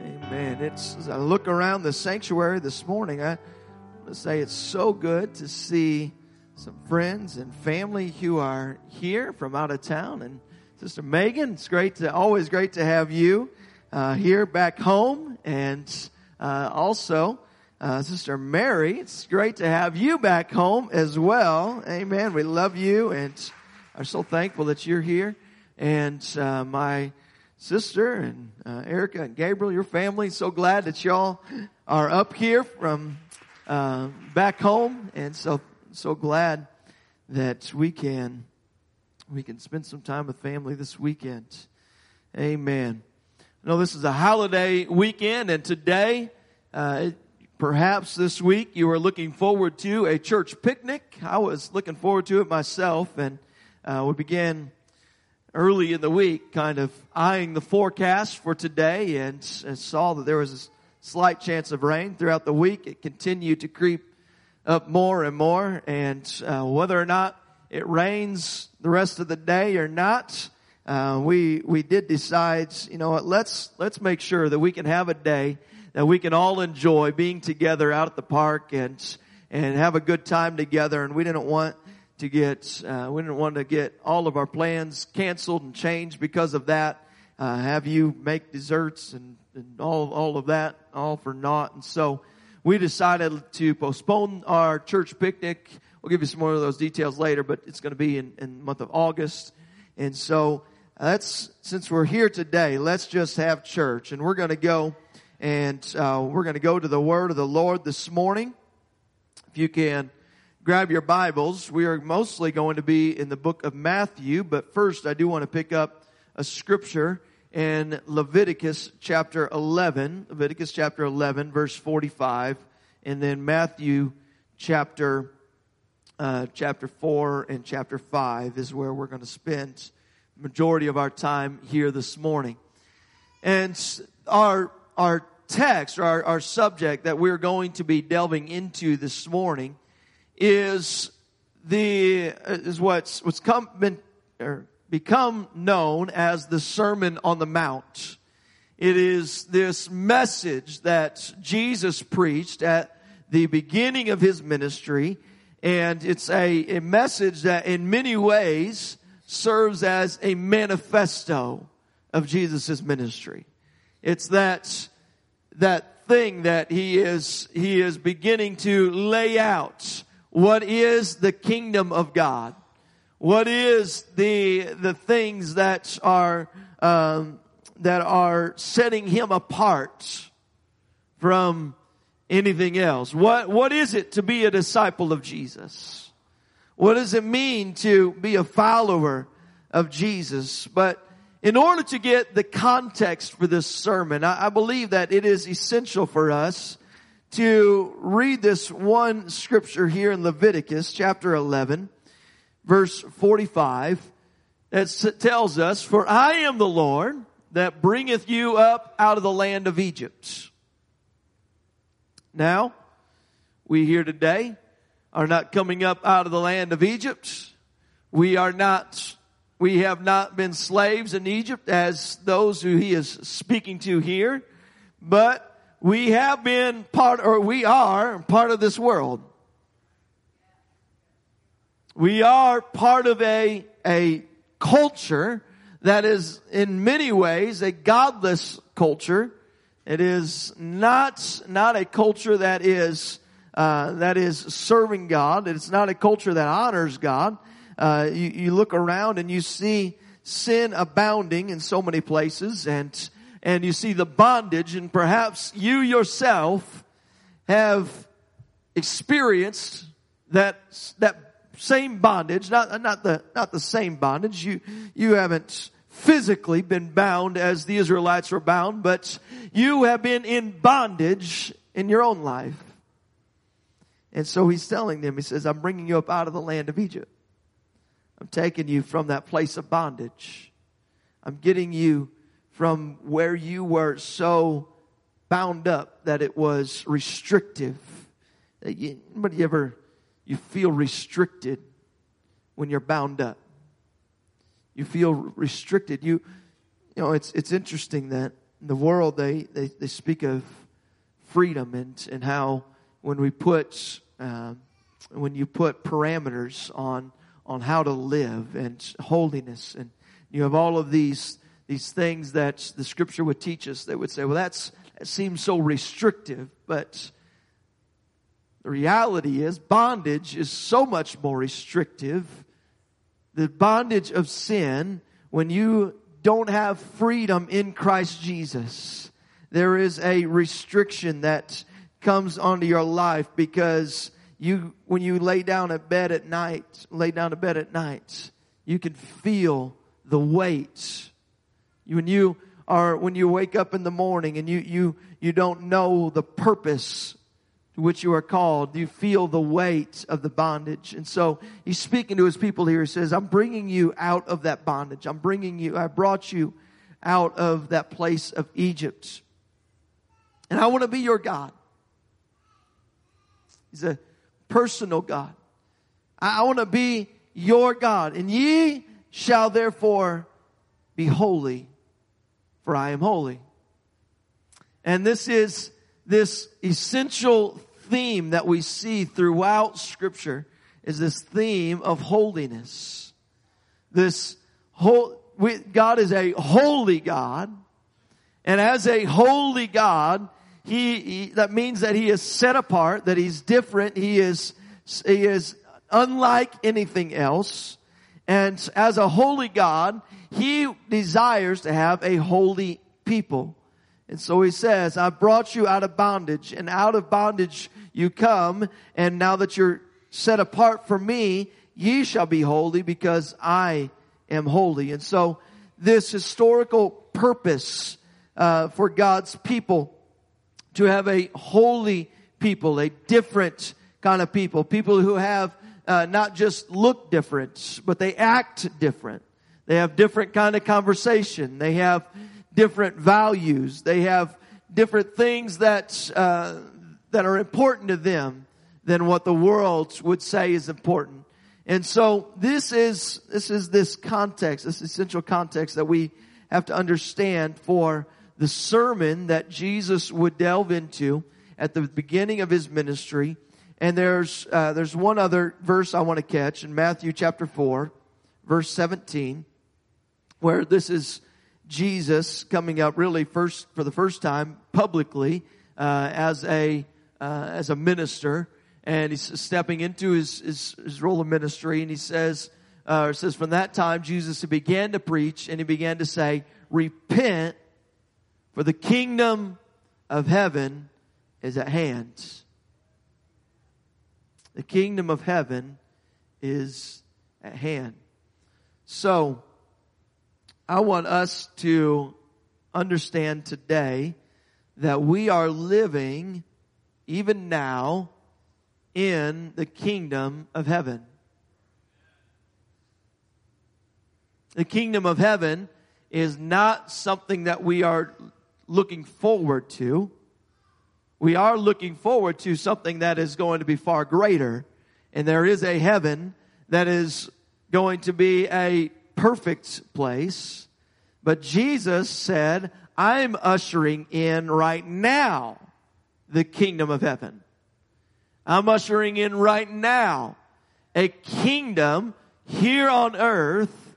Amen. It's as I look around the sanctuary this morning, I to say it's so good to see some friends and family who are here from out of town. And Sister Megan, it's great to always great to have you uh, here back home, and uh, also uh, Sister Mary. It's great to have you back home as well. Amen. We love you and are so thankful that you're here. And uh, my sister and uh, Erica and Gabriel, your family. So glad that y'all are up here from uh, back home, and so so glad that we can we can spend some time with family this weekend. Amen. I know this is a holiday weekend, and today, uh, perhaps this week, you are looking forward to a church picnic. I was looking forward to it myself, and uh, we began early in the week, kind of eyeing the forecast for today and, and saw that there was a slight chance of rain throughout the week. It continued to creep up more and more. And uh, whether or not it rains the rest of the day or not, uh, we we did decide, you know what? Let's let's make sure that we can have a day that we can all enjoy being together out at the park and and have a good time together. And we didn't want to get, uh, we didn't want to get all of our plans canceled and changed because of that. Uh, have you make desserts and, and all, all of that, all for naught. And so we decided to postpone our church picnic. We'll give you some more of those details later, but it's going to be in, in the month of August. And so let's, since we're here today, let's just have church and we're going to go and, uh, we're going to go to the word of the Lord this morning. If you can, grab your Bibles. We are mostly going to be in the book of Matthew, but first I do want to pick up a scripture in Leviticus chapter 11, Leviticus chapter 11, verse 45, and then Matthew chapter uh, chapter 4 and chapter 5 is where we're going to spend majority of our time here this morning. And our our text, our, our subject that we're going to be delving into this morning is the is what's what's come been or become known as the Sermon on the Mount. It is this message that Jesus preached at the beginning of his ministry, and it's a, a message that in many ways serves as a manifesto of Jesus' ministry. It's that, that thing that he is, he is beginning to lay out what is the kingdom of God? What is the the things that are um, that are setting him apart from anything else? What what is it to be a disciple of Jesus? What does it mean to be a follower of Jesus? But in order to get the context for this sermon, I, I believe that it is essential for us to read this one scripture here in Leviticus chapter 11, verse 45, that tells us, For I am the Lord that bringeth you up out of the land of Egypt. Now, we here today are not coming up out of the land of Egypt. We are not, we have not been slaves in Egypt as those who he is speaking to here, but we have been part, or we are part of this world. We are part of a, a culture that is in many ways a godless culture. It is not, not a culture that is, uh, that is serving God. It's not a culture that honors God. Uh, you, you look around and you see sin abounding in so many places and and you see the bondage and perhaps you yourself have experienced that, that same bondage, not, not the, not the same bondage. You, you haven't physically been bound as the Israelites were bound, but you have been in bondage in your own life. And so he's telling them, he says, I'm bringing you up out of the land of Egypt. I'm taking you from that place of bondage. I'm getting you from where you were so bound up that it was restrictive. Anybody ever, you feel restricted when you're bound up? You feel restricted. You, you know, it's, it's interesting that in the world, they, they, they speak of freedom and, and how when we put, uh, when you put parameters on, on how to live and holiness and you have all of these, these things that the scripture would teach us that would say, well, that's, that seems so restrictive, but the reality is bondage is so much more restrictive. The bondage of sin, when you don't have freedom in Christ Jesus, there is a restriction that comes onto your life because you, when you lay down at bed at night, lay down to bed at night, you can feel the weight. When you are, when you wake up in the morning and you, you, you don't know the purpose to which you are called, you feel the weight of the bondage. And so he's speaking to his people here. He says, I'm bringing you out of that bondage. I'm bringing you, I brought you out of that place of Egypt. And I want to be your God. He's a personal God. I, I want to be your God. And ye shall therefore be holy, for I am holy. And this is this essential theme that we see throughout scripture is this theme of holiness. This whole, we, God is a holy God. And as a holy God, he, he, that means that he is set apart, that he's different, he is, he is unlike anything else. And as a holy God, he desires to have a holy people. And so he says, I brought you out of bondage and out of bondage you come. And now that you're set apart for me, ye shall be holy because I am holy. And so this historical purpose uh, for God's people to have a holy people, a different kind of people, people who have uh, not just look different, but they act different. They have different kind of conversation. They have different values. They have different things that, uh, that are important to them than what the world would say is important. And so this is, this is this context, this essential context that we have to understand for the sermon that Jesus would delve into at the beginning of his ministry. And there's, uh, there's one other verse I want to catch in Matthew chapter 4, verse 17, where this is Jesus coming up really first for the first time publicly uh, as a uh, as a minister, and he's stepping into his, his, his role of ministry, and he says, uh, says from that time Jesus began to preach, and he began to say, "Repent, for the kingdom of heaven is at hand." The kingdom of heaven is at hand. So I want us to understand today that we are living even now in the kingdom of heaven. The kingdom of heaven is not something that we are looking forward to. We are looking forward to something that is going to be far greater. And there is a heaven that is going to be a perfect place. But Jesus said, I'm ushering in right now the kingdom of heaven. I'm ushering in right now a kingdom here on earth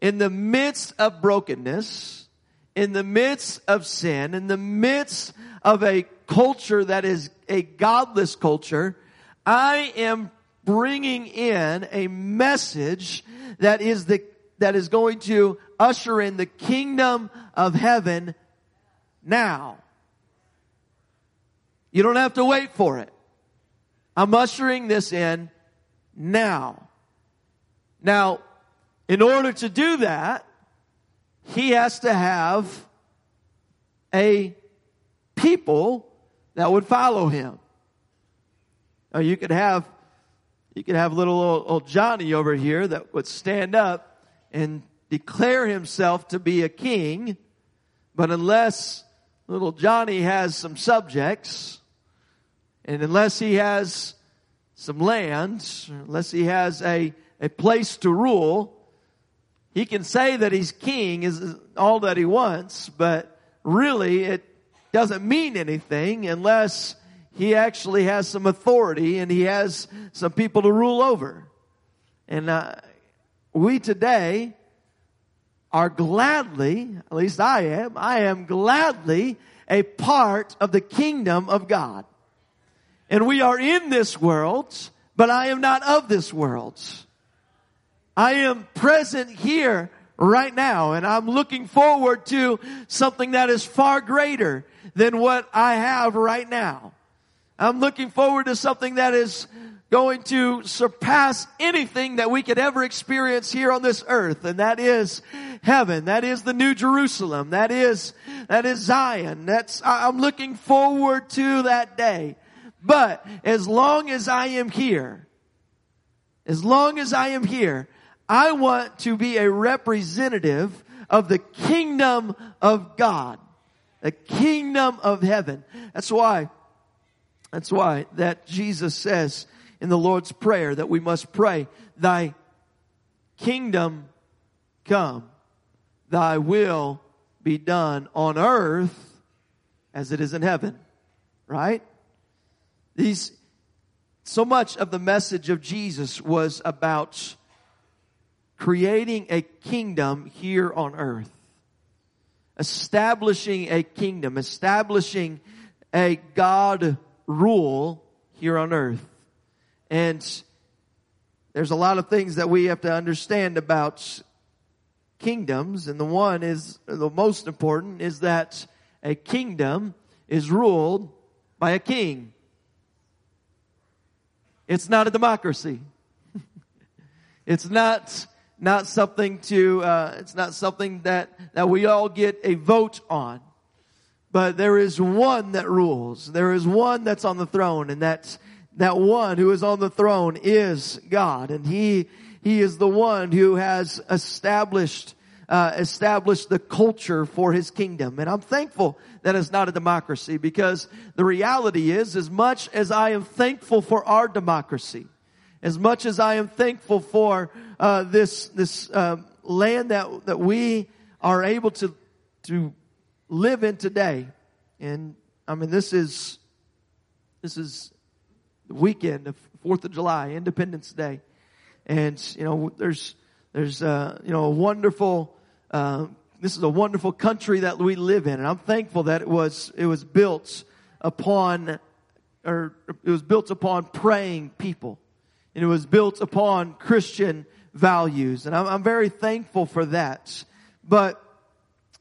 in the midst of brokenness, in the midst of sin, in the midst of a culture that is a godless culture. I am bringing in a message that is the that is going to usher in the kingdom of heaven now. You don't have to wait for it. I'm ushering this in now. Now, in order to do that, he has to have a people that would follow him. Now you could have, you could have little old, old Johnny over here that would stand up and declare himself to be a king, but unless little Johnny has some subjects, and unless he has some lands, unless he has a, a place to rule, he can say that he's king is all that he wants, but really it doesn't mean anything unless he actually has some authority and he has some people to rule over. And uh, we today are gladly, at least I am, I am gladly a part of the kingdom of God. And we are in this world, but I am not of this world. I am present here right now and I'm looking forward to something that is far greater than what I have right now. I'm looking forward to something that is going to surpass anything that we could ever experience here on this earth. And that is heaven. That is the new Jerusalem. That is, that is Zion. That's, I'm looking forward to that day. But as long as I am here, as long as I am here, I want to be a representative of the kingdom of God. The kingdom of heaven. That's why, that's why that Jesus says in the Lord's Prayer that we must pray, Thy kingdom come, Thy will be done on earth as it is in heaven. Right? These, so much of the message of Jesus was about creating a kingdom here on earth. Establishing a kingdom, establishing a God rule here on earth. And there's a lot of things that we have to understand about kingdoms. And the one is, the most important is that a kingdom is ruled by a king. It's not a democracy. it's not, not something to, uh, it's not something that, that we all get a vote on. But there is one that rules. There is one that's on the throne and that's, that one who is on the throne is God and he, he is the one who has established uh, established the culture for his kingdom. And I'm thankful that it's not a democracy because the reality is as much as I am thankful for our democracy, as much as I am thankful for uh, this this uh, land that that we are able to to live in today, and I mean this is this is the weekend of Fourth of July, Independence Day, and you know there's there's uh, you know a wonderful uh, this is a wonderful country that we live in, and I'm thankful that it was it was built upon or it was built upon praying people, and it was built upon Christian values, and I'm, I'm very thankful for that. But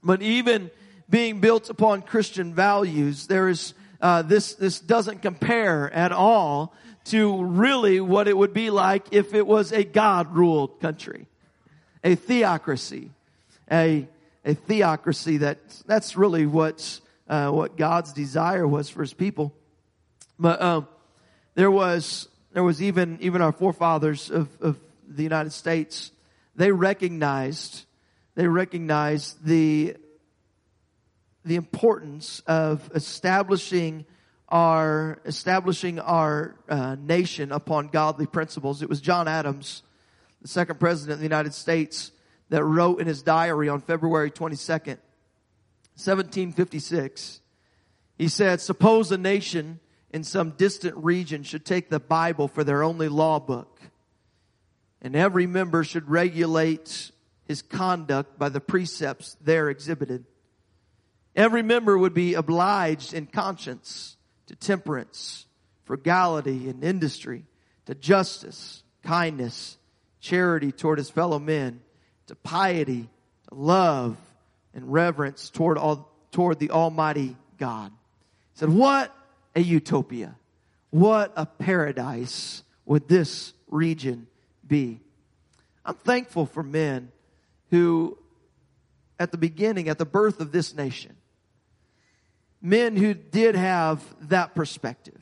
but even being built upon Christian values, there is uh, this this doesn't compare at all to really what it would be like if it was a God ruled country, a theocracy, a a theocracy. That that's really what uh, what God's desire was for His people. But um, there was there was even even our forefathers of, of the United States. They recognized they recognized the the importance of establishing our establishing our uh, nation upon godly principles. It was John Adams, the second president of the United States, that wrote in his diary on February 22nd, 1756. He said, suppose a nation in some distant region should take the Bible for their only law book, and every member should regulate his conduct by the precepts there exhibited. Every member would be obliged in conscience to temperance, frugality, and industry, to justice, kindness, charity toward his fellow men, to piety, to love, and reverence toward all, toward the Almighty God. He said, what a utopia. What a paradise would this region be. I'm thankful for men who, at the beginning, at the birth of this nation, men who did have that perspective.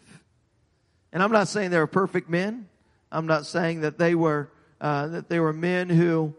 And I'm not saying they were perfect men. I'm not saying that they were uh, that they were men who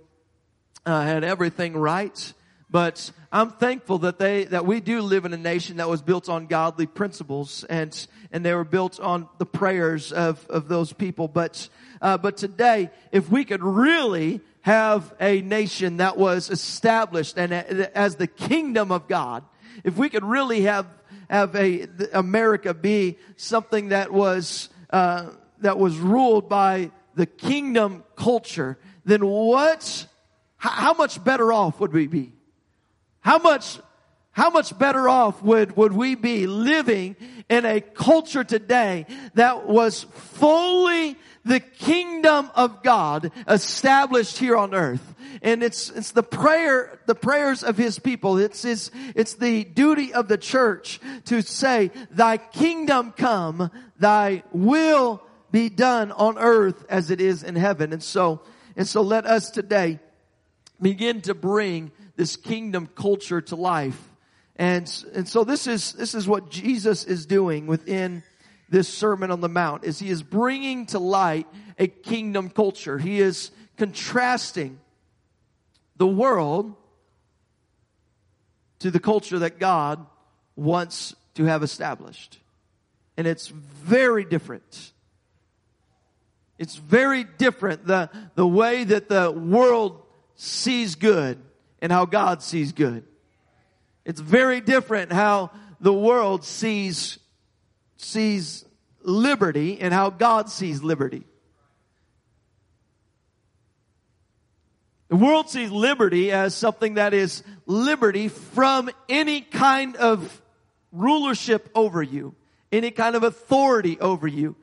uh, had everything right. But I'm thankful that they that we do live in a nation that was built on godly principles and and they were built on the prayers of of those people. But uh, but today, if we could really have a nation that was established and as the kingdom of God, if we could really have, have a, America be something that was, uh, that was ruled by the kingdom culture, then what, how much better off would we be? How much, how much better off would, would we be living in a culture today that was fully the kingdom of God established here on earth? And it's, it's the prayer, the prayers of his people. It's his, it's the duty of the church to say, thy kingdom come, thy will be done on earth as it is in heaven. And so, and so let us today begin to bring this kingdom culture to life. And, and so this is, this is what Jesus is doing within this Sermon on the Mount, is he is bringing to light a kingdom culture. He is contrasting the world to the culture that God wants to have established. And it's very different. It's very different the, the way that the world sees good and how God sees good. It's very different how the world sees, sees liberty and how God sees liberty. The world sees liberty as something that is liberty from any kind of rulership over you, any kind of authority over you.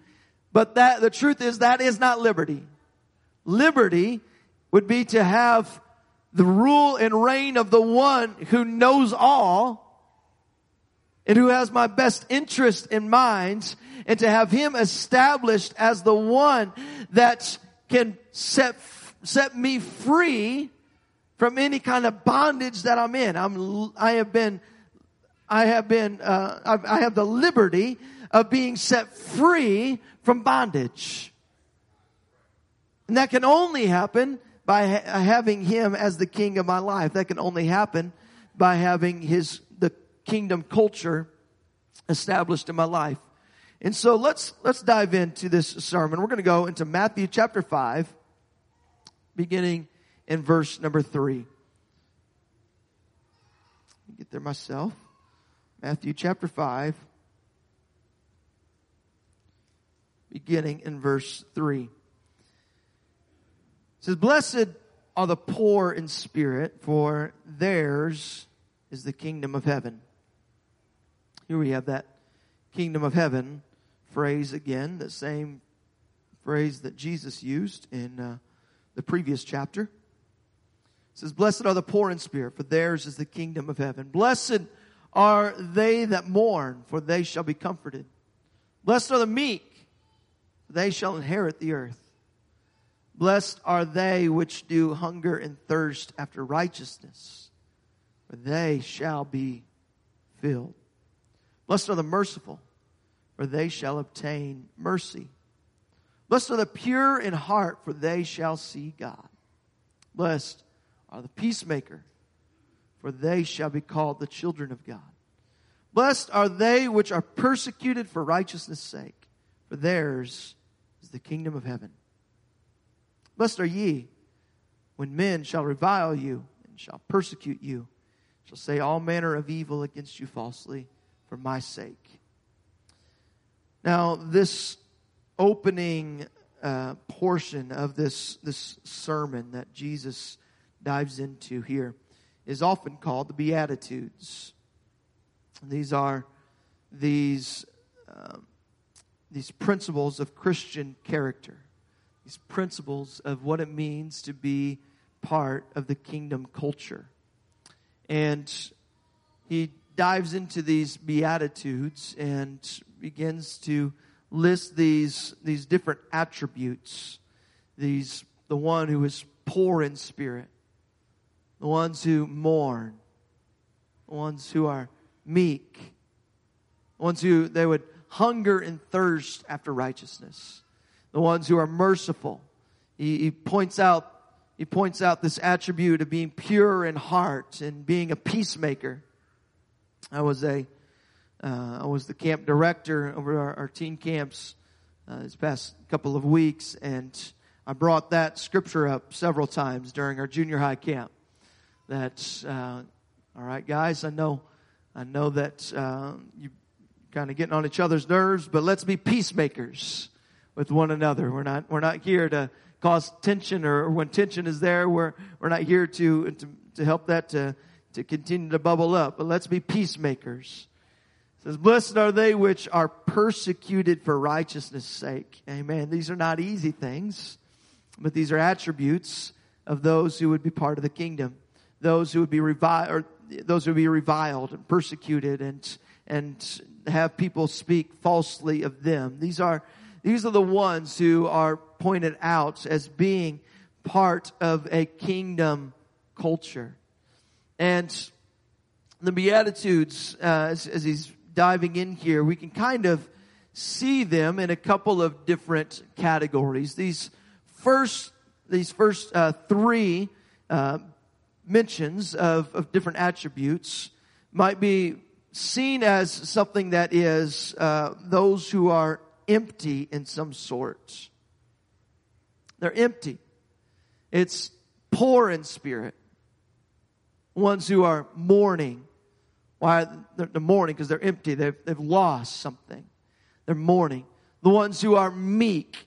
But that, the truth is that is not liberty. Liberty would be to have the rule and reign of the one who knows all and who has my best interest in mind and to have him established as the one that can set set me free from any kind of bondage that I'm in. I'm, I have been, I have been, uh, I have the liberty of being set free from bondage. And that can only happen by ha- having Him as the King of my life. That can only happen by having His, the kingdom culture established in my life. And so let's, let's dive into this sermon. We're going to go into Matthew chapter 5 beginning in verse number three. Get there myself. Matthew chapter 5, beginning in verse 3. Says, Blessed are the poor in spirit, for theirs is the kingdom of heaven. Here we have that kingdom of heaven phrase again, the same phrase that Jesus used in uh, the previous chapter. It says, Blessed are the poor in spirit, for theirs is the kingdom of heaven. Blessed are they that mourn, for they shall be comforted. Blessed are the meek, for they shall inherit the earth. Blessed are they which do hunger and thirst after righteousness, for they shall be filled. Blessed are the merciful, for they shall obtain mercy. Blessed are the pure in heart, for they shall see God. Blessed are the peacemaker, for they shall be called the children of God. Blessed are they which are persecuted for righteousness' sake, for theirs is the kingdom of heaven. Blessed are ye when men shall revile you and shall persecute you, shall say all manner of evil against you falsely for my sake. Now, this opening uh, portion of this, this sermon that Jesus dives into here is often called the Beatitudes. These are these, um, these principles of Christian character, these principles of what it means to be part of the kingdom culture. And he dives into these Beatitudes and begins to list these, these different attributes. These, the one who is poor in spirit, the ones who mourn, the ones who are meek, the ones who they would hunger and thirst after righteousness, the ones who are merciful. He, he points out he points out this attribute of being pure in heart and being a peacemaker. I was a uh, I was the camp director over our, our teen camps uh, this past couple of weeks, and I brought that scripture up several times during our junior high camp. That, uh, all right, guys, I know, I know that uh, you kind of getting on each other's nerves, but let's be peacemakers with one another. We're not we're not here to cause tension, or when tension is there, we're we're not here to to, to help that to to continue to bubble up. But let's be peacemakers. It says, "Blessed are they which are persecuted for righteousness' sake." Amen. These are not easy things, but these are attributes of those who would be part of the kingdom, those who would be reviled, or those who would be reviled and persecuted, and and have people speak falsely of them. These are these are the ones who are pointed out as being part of a kingdom culture. And the Beatitudes, uh, as, as he's diving in here, we can kind of see them in a couple of different categories. These first, these first uh, three uh, mentions of, of different attributes might be seen as something that is uh, those who are empty in some sorts. They're empty. It's poor in spirit. Ones who are mourning. Why they're mourning? Because they're empty. They've, they've lost something. They're mourning. The ones who are meek.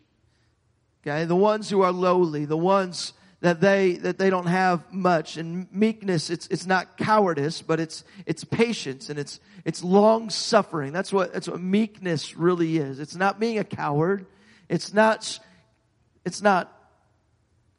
Okay. The ones who are lowly. The ones that they that they don't have much. And meekness it's it's not cowardice but it's it's patience and it's it's long suffering. That's what that's what meekness really is. It's not being a coward. It's not it's not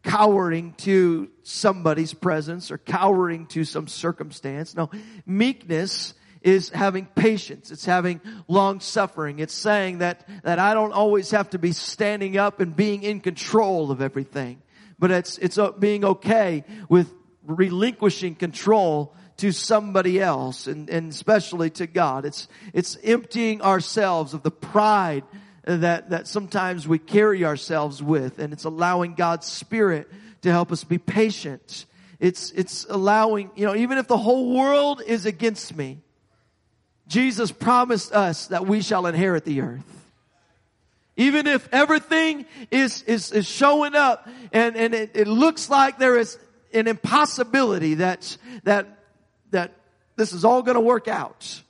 cowering to somebody's presence or cowering to some circumstance. No meekness is having patience. It's having long suffering. It's saying that, that I don't always have to be standing up and being in control of everything but it's, it's uh, being okay with relinquishing control to somebody else and, and especially to God. It's, it's emptying ourselves of the pride that, that sometimes we carry ourselves with and it's allowing God's Spirit to help us be patient. It's, it's allowing, you know, even if the whole world is against me, Jesus promised us that we shall inherit the earth. Even if everything is, is, is showing up and, and it, it looks like there is an impossibility that, that, that this is all going to work out.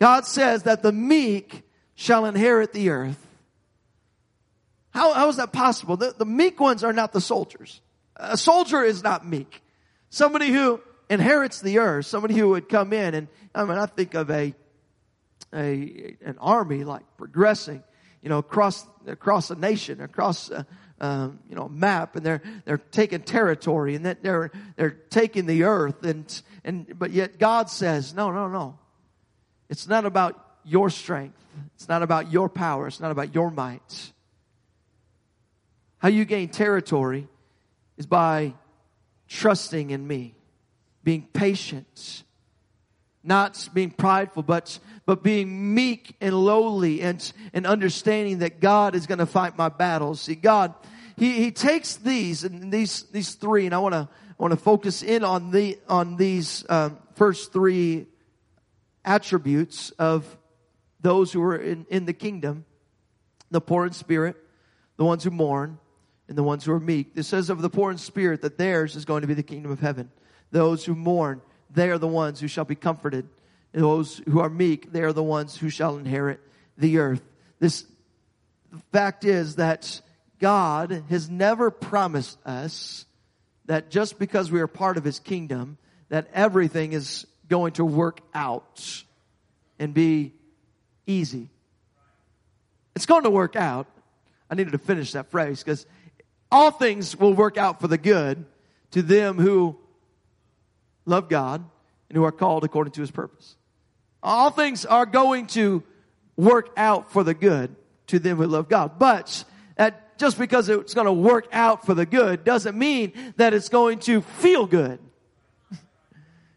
God says that the meek shall inherit the earth. How, how is that possible? The, the meek ones are not the soldiers. A soldier is not meek. Somebody who inherits the earth, somebody who would come in and, I mean, I think of a, a, an army like progressing you know, across, across a nation, across, a, um, you know, map, and they're, they're taking territory, and that they're, they're taking the earth, and, and, but yet God says, no, no, no. It's not about your strength. It's not about your power. It's not about your might. How you gain territory is by trusting in me, being patient, not being prideful, but, but being meek and lowly and, and understanding that God is going to fight my battles. See, God, He, He takes these and these, these three, and I want to, want to focus in on the, on these, um, first three attributes of those who are in, in the kingdom. The poor in spirit, the ones who mourn, and the ones who are meek. It says of the poor in spirit that theirs is going to be the kingdom of heaven. Those who mourn, they are the ones who shall be comforted. Those who are meek, they are the ones who shall inherit the earth. This fact is that God has never promised us that just because we are part of his kingdom, that everything is going to work out and be easy. It's going to work out. I needed to finish that phrase because all things will work out for the good to them who love God and who are called according to his purpose. All things are going to work out for the good to them who love God. But that just because it's going to work out for the good doesn't mean that it's going to feel good.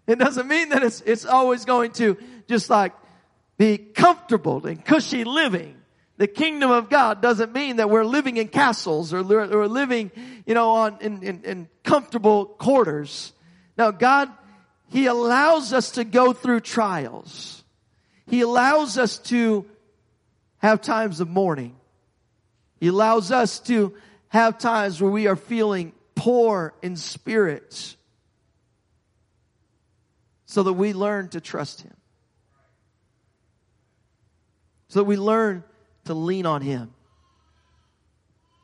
It doesn't mean that it's, it's always going to just like be comfortable and cushy living. The kingdom of God doesn't mean that we're living in castles or we're living, you know, on, in, in, in comfortable quarters. Now God he allows us to go through trials. He allows us to have times of mourning. He allows us to have times where we are feeling poor in spirit so that we learn to trust Him. So that we learn to lean on Him.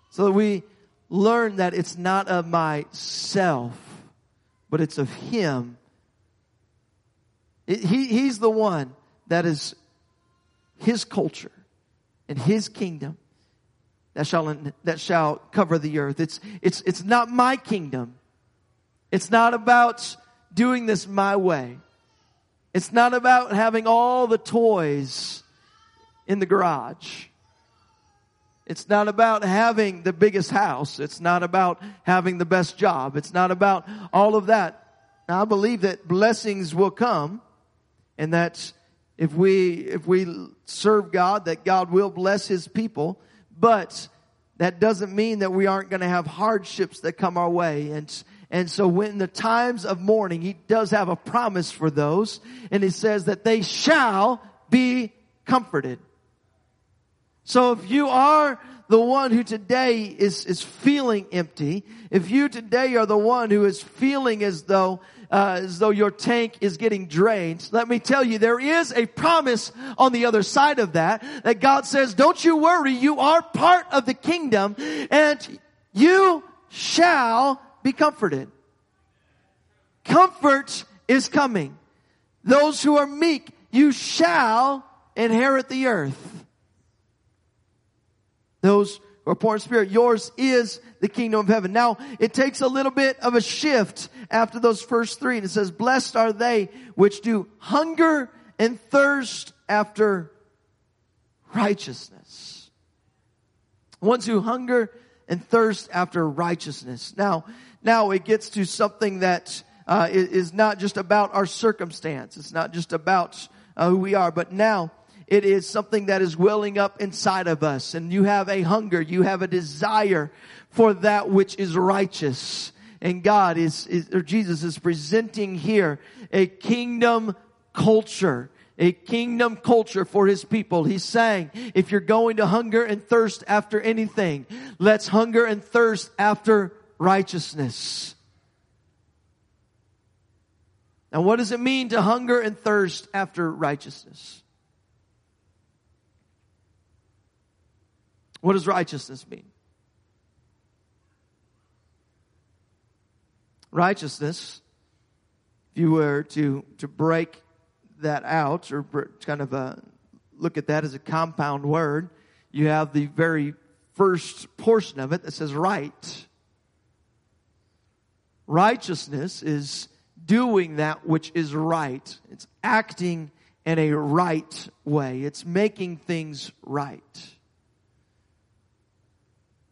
So that we learn that it's not of myself, but it's of Him. It, he, he's the one that is His culture and His kingdom that shall, that shall cover the earth. It's, it's, it's not my kingdom. It's not about doing this my way. It's not about having all the toys in the garage. It's not about having the biggest house. It's not about having the best job. It's not about all of that. Now, I believe that blessings will come and that if we, if we serve God, that God will bless His people, but that doesn't mean that we aren't going to have hardships that come our way. And, and so when the times of mourning, He does have a promise for those, and He says that they shall be comforted. So if you are the one who today is, is feeling empty, if you today are the one who is feeling as though uh, as though your tank is getting drained. Let me tell you, there is a promise on the other side of that, that God says, don't you worry, you are part of the kingdom and you shall be comforted. Comfort is coming. Those who are meek, you shall inherit the earth. Those who are poor in spirit, yours is the kingdom of heaven. Now, it takes a little bit of a shift after those first three. And it says, blessed are they which do hunger and thirst after righteousness. Ones who hunger and thirst after righteousness. Now, now it gets to something that uh, is not just about our circumstance. It's not just about uh, who we are, but now it is something that is welling up inside of us and you have a hunger, you have a desire for that which is righteous. And God is, is or Jesus is presenting here a kingdom culture a kingdom culture for his people. He's saying, if you're going to hunger and thirst after anything, let's hunger and thirst after righteousness. Now, what does it mean to hunger and thirst after righteousness? What does righteousness mean? Righteousness, if you were to, to break that out or kind of uh, look at that as a compound word, you have the very first portion of it that says right. Righteousness is doing that which is right. It's acting in a right way. It's making things right.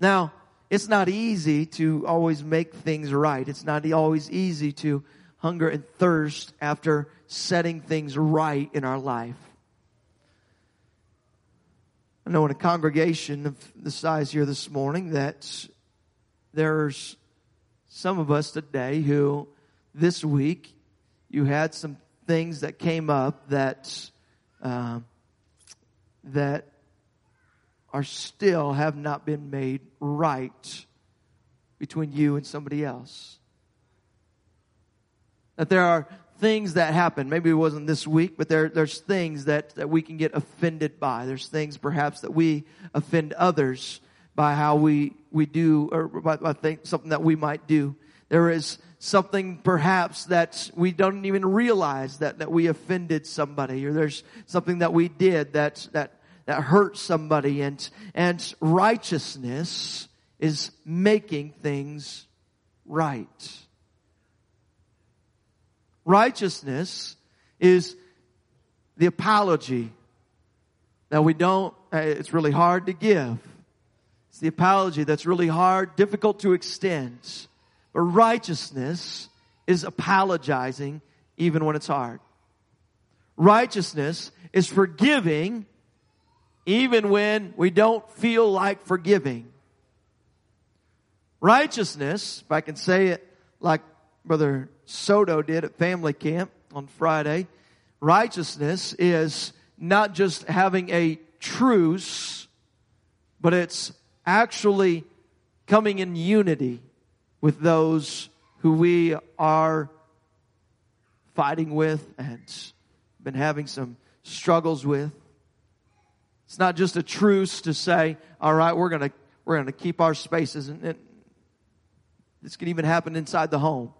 Now, it's not easy to always make things right. It's not always easy to hunger and thirst after setting things right in our life. I know in a congregation of the size here this morning that there's some of us today who this week you had some things that came up that uh, that are still have not been made right between you and somebody else. That there are things that happen. Maybe it wasn't this week, but there, there's things that, that we can get offended by. There's things perhaps that we offend others by how we, we do, or by, by think, something that we might do. There is something perhaps that we don't even realize that, that we offended somebody, or there's something that we did that, that that hurts somebody and, and righteousness is making things right. Righteousness is the apology that we don't, uh, it's really hard to give. It's the apology that's really hard, difficult to extend. But righteousness is apologizing even when it's hard. Righteousness is forgiving even when we don't feel like forgiving. Righteousness, if I can say it like Brother Soto did at family camp on Friday, righteousness is not just having a truce, but it's actually coming in unity with those who we are fighting with and been having some struggles with. It's not just a truce to say, all right, we're going to, we're going to keep our spaces. And it, this can even happen inside the home.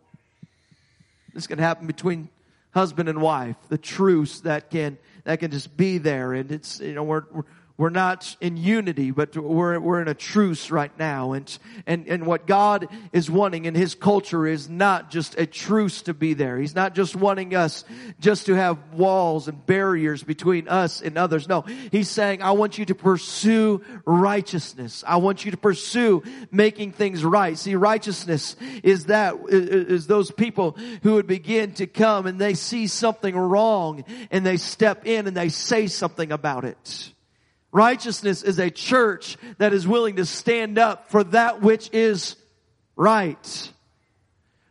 This can happen between husband and wife. The truce that can, that can just be there. And it's, you know, we're, we're we're not in unity, but we're, we're in a truce right now. And, and, and what God is wanting in His culture is not just a truce to be there. He's not just wanting us just to have walls and barriers between us and others. No, He's saying, I want you to pursue righteousness. I want you to pursue making things right. See, righteousness is that, is those people who would begin to come and they see something wrong and they step in and they say something about it. Righteousness is a church that is willing to stand up for that which is right.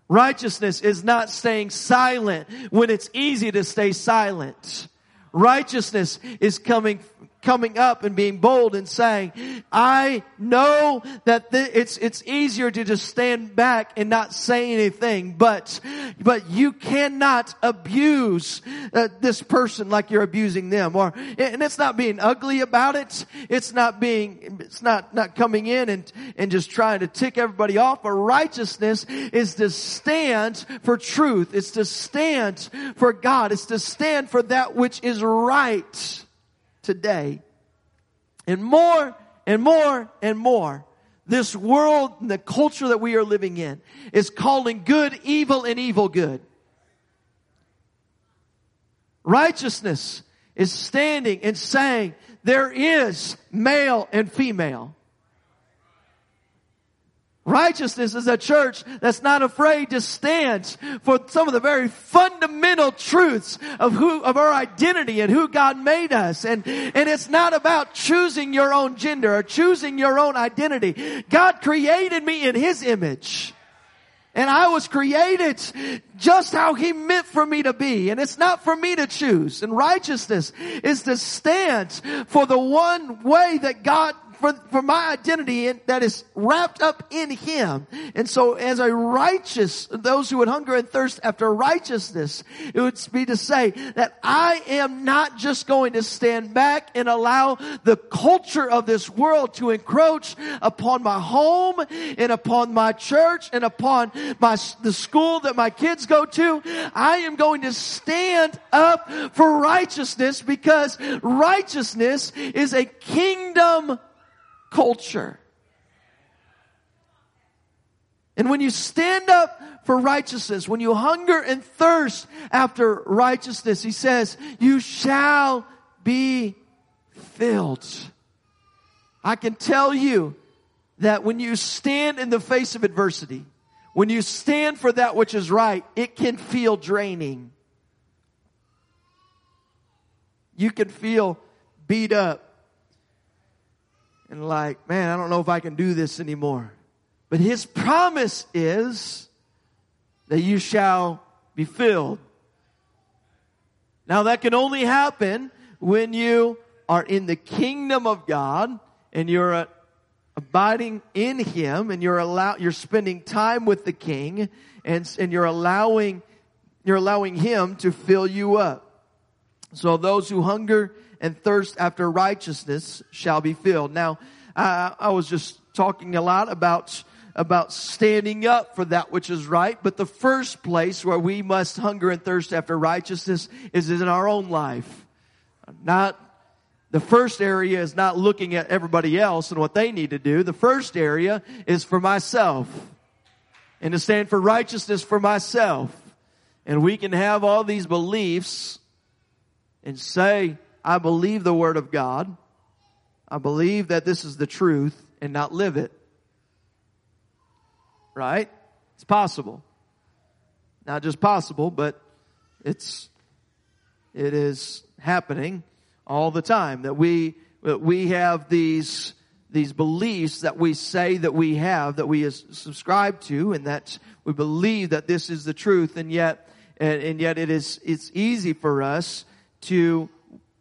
Righteousness is not staying silent when it's easy to stay silent. Righteousness is coming coming up and being bold and saying, I know that th- it's, it's easier to just stand back and not say anything, but, but you cannot abuse uh, this person like you're abusing them or, and it's not being ugly about it. It's not being, it's not, not coming in and, and just trying to tick everybody off, but righteousness is to stand for truth. It's to stand for God. It's to stand for that which is right today. And more and more and more, this world and the culture that we are living in is calling good evil and evil good. Righteousness is standing and saying there is male and female. Righteousness is a church that's not afraid to stand for some of the very fundamental truths of who, of our identity and who God made us. And, and it's not about choosing your own gender or choosing your own identity. God created me in His image. And I was created just how He meant for me to be. And it's not for me to choose. And righteousness is to stand for the one way that God for, for my identity in, that is wrapped up in Him. And so as a righteous, those who would hunger and thirst after righteousness, it would be to say that I am not just going to stand back and allow the culture of this world to encroach upon my home and upon my church and upon my, the school that my kids go to. I am going to stand up for righteousness because righteousness is a kingdom culture. And when you stand up for righteousness, when you hunger and thirst after righteousness, he says, you shall be filled. I can tell you that when you stand in the face of adversity, when you stand for that which is right, it can feel draining. You can feel beat up and like, man, I don't know if I can do this anymore. But his promise is that you shall be filled. Now that can only happen when you are in the kingdom of God and you're uh, abiding in Him and you're allow, you're spending time with the King and, and you're allowing, you're allowing Him to fill you up. So those who hunger and thirst after righteousness shall be filled. Now, I, I was just talking a lot about about standing up for that which is right, but the first place where we must hunger and thirst after righteousness is in our own life. Not the first area is not looking at everybody else and what they need to do. The first area is for myself and to stand for righteousness for myself. And we can have all these beliefs and say, I believe the Word of God. I believe that this is the truth and not live it. Right? It's possible. Not just possible, but it's, it is happening all the time that we, that we have these, these beliefs that we say that we have, that we subscribe to, and that we believe that this is the truth, and yet, and, and yet it is, it's easy for us to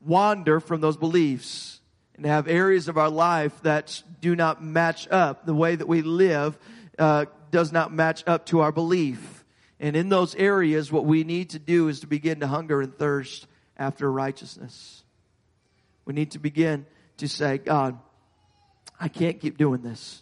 wander from those beliefs and have areas of our life that do not match up. The way that we live uh, does not match up to our belief. And in those areas, what we need to do is to begin to hunger and thirst after righteousness. We need to begin to say, God, I can't keep doing this.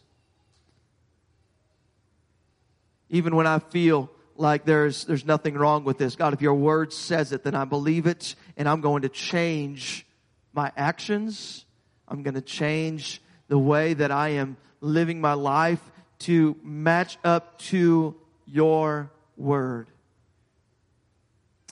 Even when I feel like there's, there's nothing wrong with this. God, if your word says it, then I believe it and I'm going to change my actions. I'm going to change the way that I am living my life to match up to your word.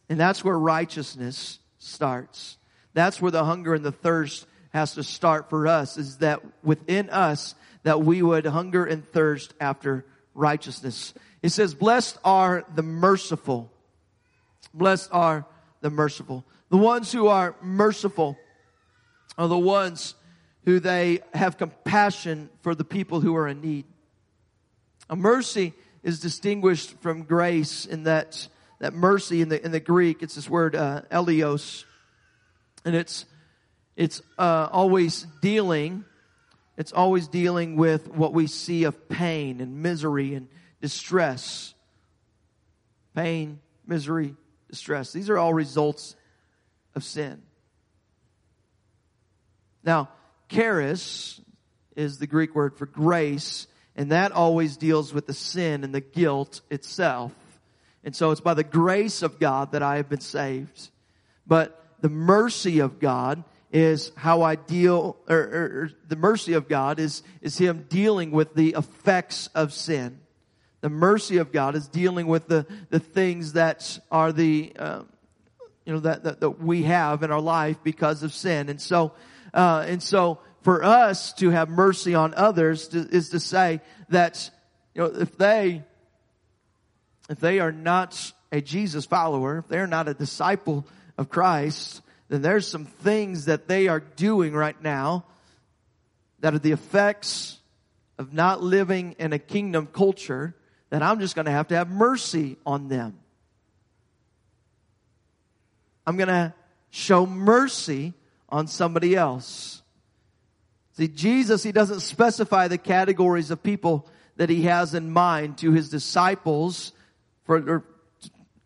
And that's where righteousness starts. That's where the hunger and the thirst has to start for us is that within us that we would hunger and thirst after righteousness. It says, blessed are the merciful. Blessed are the merciful. The ones who are merciful are the ones who they have compassion for the people who are in need. A mercy is distinguished from grace in that that mercy in the in the Greek it's this word uh, eleos, and it's it's uh, always dealing it's always dealing with what we see of pain and misery and distress. Pain, misery, distress. These are all results of sin. Now, charis is the Greek word for grace, and that always deals with the sin and the guilt itself. And so it's by the grace of God that I have been saved. But the mercy of God is how I deal, or, or, or, the mercy of God is, is Him dealing with the effects of sin. The mercy of God is dealing with the, the things that are the, uh, you know, that, that, that, we have in our life because of sin. And so, uh, and so for us to have mercy on others to, is to say that, you know, if they, if they are not a Jesus follower, if they're not a disciple of Christ, then there's some things that they are doing right now that are the effects of not living in a kingdom culture that I'm just going to have to have mercy on them. I'm going to show mercy on somebody else. See, Jesus, he doesn't specify the categories of people that he has in mind to his disciples for,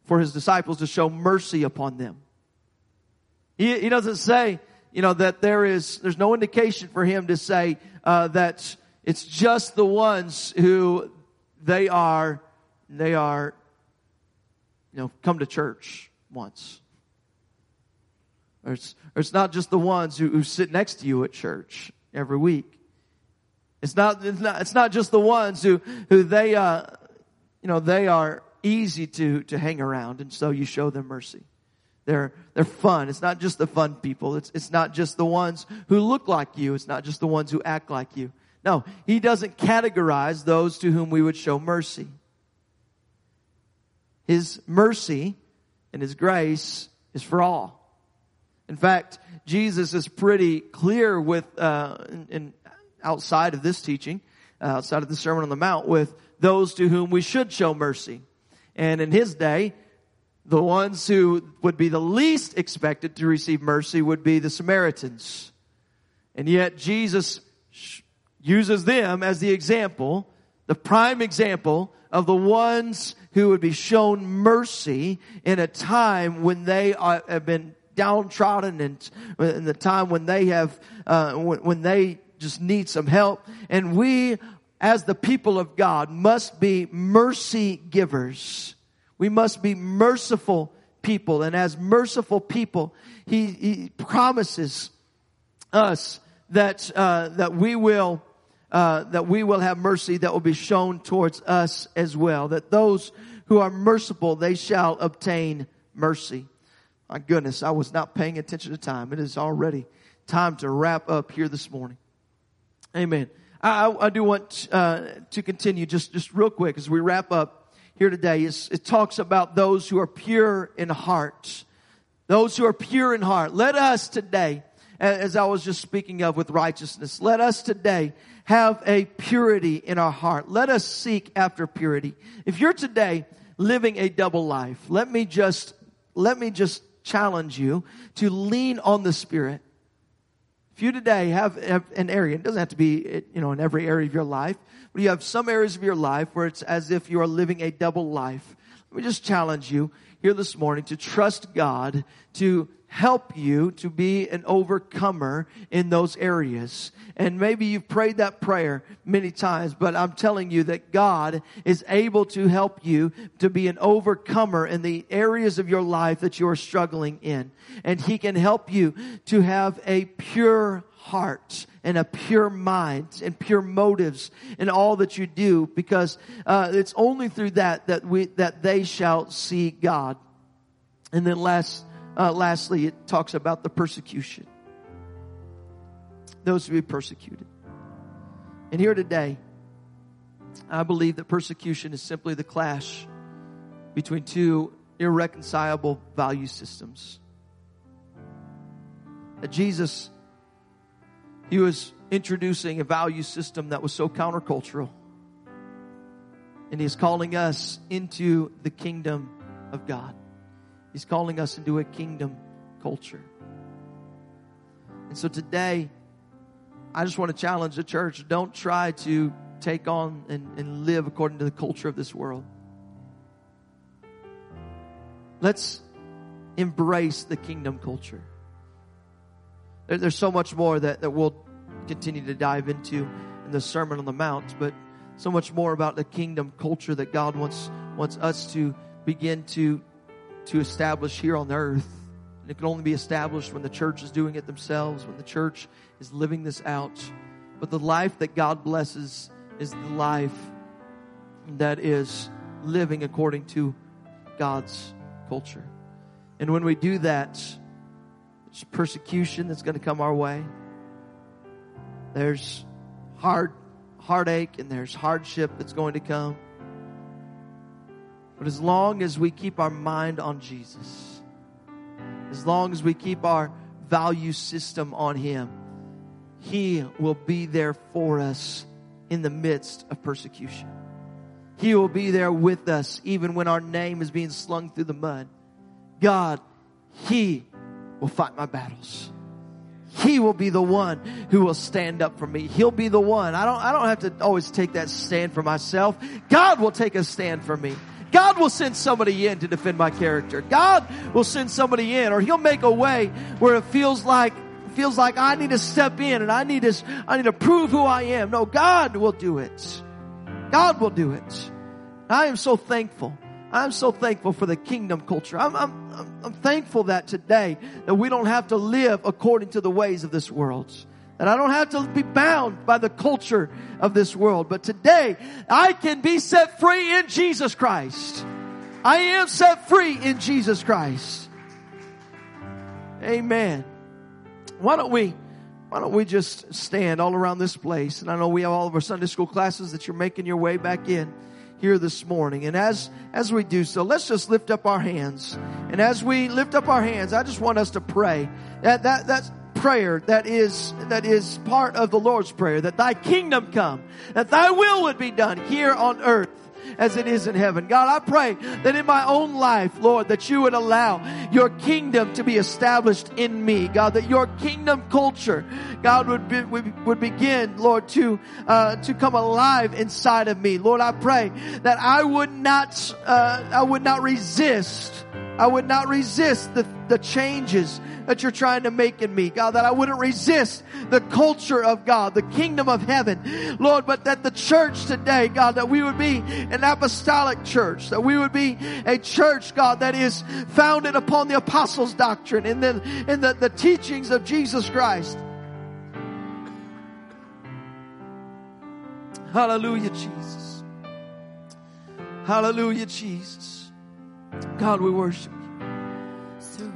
for his disciples to show mercy upon them. He, he doesn't say, you know, that there is, there's no indication for him to say, uh, that it's just the ones who they are, they are, you know, come to church once. Or it's, or it's not just the ones who, who sit next to you at church every week. It's not, it's not, it's not just the ones who, who they, uh, you know, they are easy to, to hang around and so you show them mercy. They're, they're fun. It's not just the fun people. It's, it's not just the ones who look like you. It's not just the ones who act like you. No, he doesn't categorize those to whom we would show mercy. His mercy and his grace is for all. In fact, Jesus is pretty clear with, uh, in, in outside of this teaching, uh, outside of the Sermon on the Mount, with those to whom we should show mercy. And in his day, the ones who would be the least expected to receive mercy would be the Samaritans. And yet Jesus uses them as the example, the prime example of the ones who would be shown mercy in a time when they are, have been downtrodden and in the time when they have, uh, when, when they just need some help. And we, as the people of God, must be mercy givers. We must be merciful people. And as merciful people, He, he promises us that, uh, that we will, uh, that we will have mercy that will be shown towards us as well. That those who are merciful, they shall obtain mercy. My goodness, I was not paying attention to time. It is already time to wrap up here this morning. Amen. I, I do want uh, to continue just, just real quick as we wrap up here today is it talks about those who are pure in heart. Those who are pure in heart. Let us today, as I was just speaking of with righteousness, let us today have a purity in our heart. Let us seek after purity. If you're today living a double life, let me just, let me just challenge you to lean on the Spirit. If you today have, have an area, it doesn't have to be, you know, in every area of your life, but you have some areas of your life where it's as if you are living a double life. Let me just challenge you here this morning to trust God to help you to be an overcomer in those areas. And maybe you've prayed that prayer many times, but I'm telling you that God is able to help you to be an overcomer in the areas of your life that you are struggling in. And He can help you to have a pure heart and a pure mind and pure motives in all that you do because uh, it's only through that that we that they shall see God. And then last uh, lastly, it talks about the persecution. Those who be persecuted. And here today, I believe that persecution is simply the clash between two irreconcilable value systems. That Jesus, he was introducing a value system that was so countercultural. And he's calling us into the kingdom of God. He's calling us into a kingdom culture. And so today, I just want to challenge the church don't try to take on and, and live according to the culture of this world. Let's embrace the kingdom culture. There, there's so much more that, that we'll continue to dive into in the Sermon on the Mount, but so much more about the kingdom culture that God wants, wants us to begin to to establish here on earth. And it can only be established when the church is doing it themselves, when the church is living this out. But the life that God blesses is the life that is living according to God's culture. And when we do that, there's persecution that's going to come our way. There's hard heartache and there's hardship that's going to come. But as long as we keep our mind on Jesus, as long as we keep our value system on Him, He will be there for us in the midst of persecution. He will be there with us even when our name is being slung through the mud. God, He will fight my battles. He will be the one who will stand up for me. He'll be the one. I don't, I don't have to always take that stand for myself. God will take a stand for me. God will send somebody in to defend my character. God will send somebody in or he'll make a way where it feels like feels like I need to step in and I need to I need to prove who I am. No, God will do it. God will do it. I am so thankful. I'm so thankful for the kingdom culture. I'm, I'm, I'm thankful that today that we don't have to live according to the ways of this world. That I don't have to be bound by the culture of this world. But today, I can be set free in Jesus Christ. I am set free in Jesus Christ. Amen. Why don't we, why don't we just stand all around this place? And I know we have all of our Sunday school classes that you're making your way back in here this morning. And as, as we do so, let's just lift up our hands. And as we lift up our hands, I just want us to pray that, that, that's, prayer that is, that is part of the Lord's Prayer, that thy kingdom come, that thy will would be done here on earth as it is in heaven. God, I pray that in my own life, Lord, that you would allow your kingdom to be established in me. God, that your kingdom culture, God, would, be, would, begin, Lord, to, uh, to come alive inside of me. Lord, I pray that I would not, uh, I would not resist I would not resist the, the changes that you're trying to make in me, God, that I wouldn't resist the culture of God, the kingdom of heaven, Lord, but that the church today, God, that we would be an apostolic church, that we would be a church, God, that is founded upon the apostles' doctrine and then in the, the teachings of Jesus Christ. Hallelujah, Jesus. Hallelujah, Jesus. God, we worship you.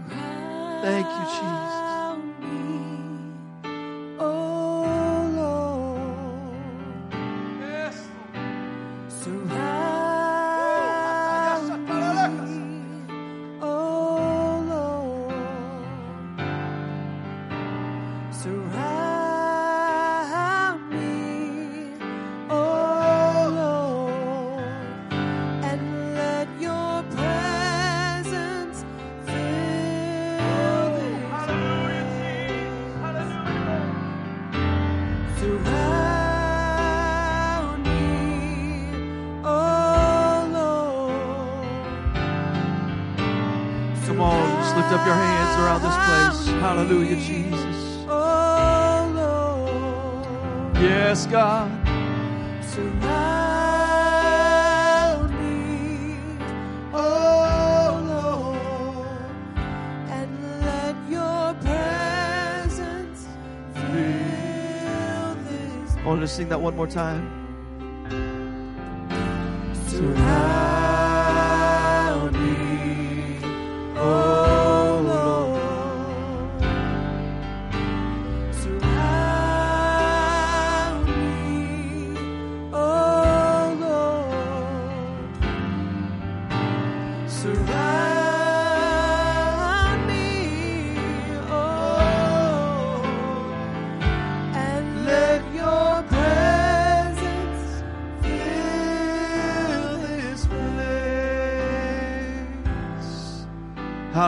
Thank you, Jesus. Sing that one more time.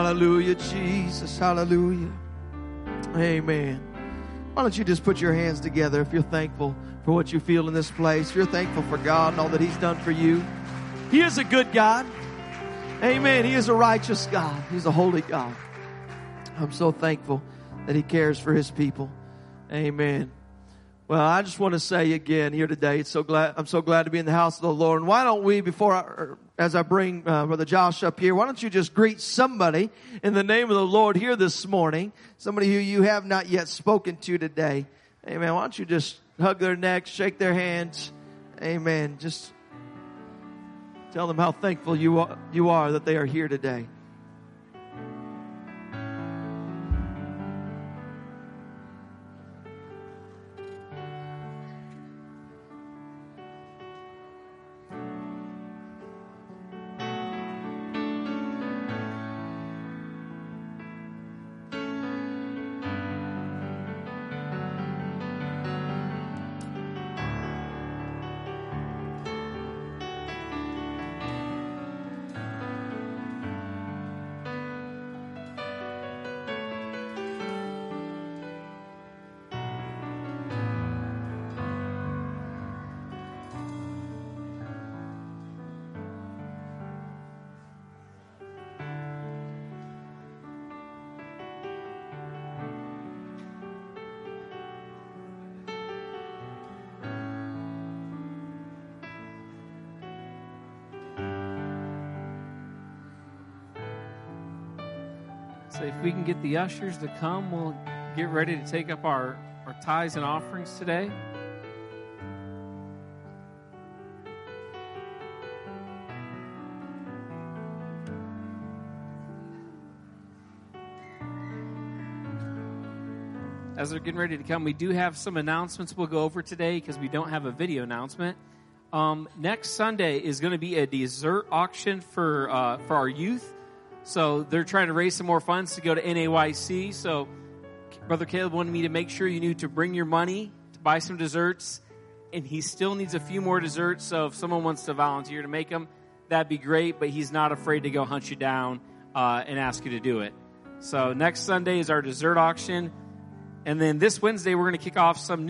Hallelujah, Jesus. Hallelujah. Amen. Why don't you just put your hands together if you're thankful for what you feel in this place? If you're thankful for God and all that He's done for you. He is a good God. Amen. He is a righteous God. He's a holy God. I'm so thankful that He cares for His people. Amen. Well, I just want to say again here today, it's so glad, I'm so glad to be in the house of the Lord. And why don't we, before I, as I bring uh, Brother Josh up here, why don't you just greet somebody in the name of the Lord here this morning? Somebody who you have not yet spoken to today. Amen. Why don't you just hug their necks, shake their hands. Amen. Just tell them how thankful you are, you are that they are here today. So if we can get the ushers to come, we'll get ready to take up our, our tithes and offerings today. As they're getting ready to come, we do have some announcements we'll go over today because we don't have a video announcement. Um, next Sunday is going to be a dessert auction for uh, for our youth. So they're trying to raise some more funds to go to NAYC. So Brother Caleb wanted me to make sure you knew to bring your money to buy some desserts. And he still needs a few more desserts. So if someone wants to volunteer to make them, that'd be great. But he's not afraid to go hunt you down uh, and ask you to do it. So next Sunday is our dessert auction. And then this Wednesday, we're going to kick off some new.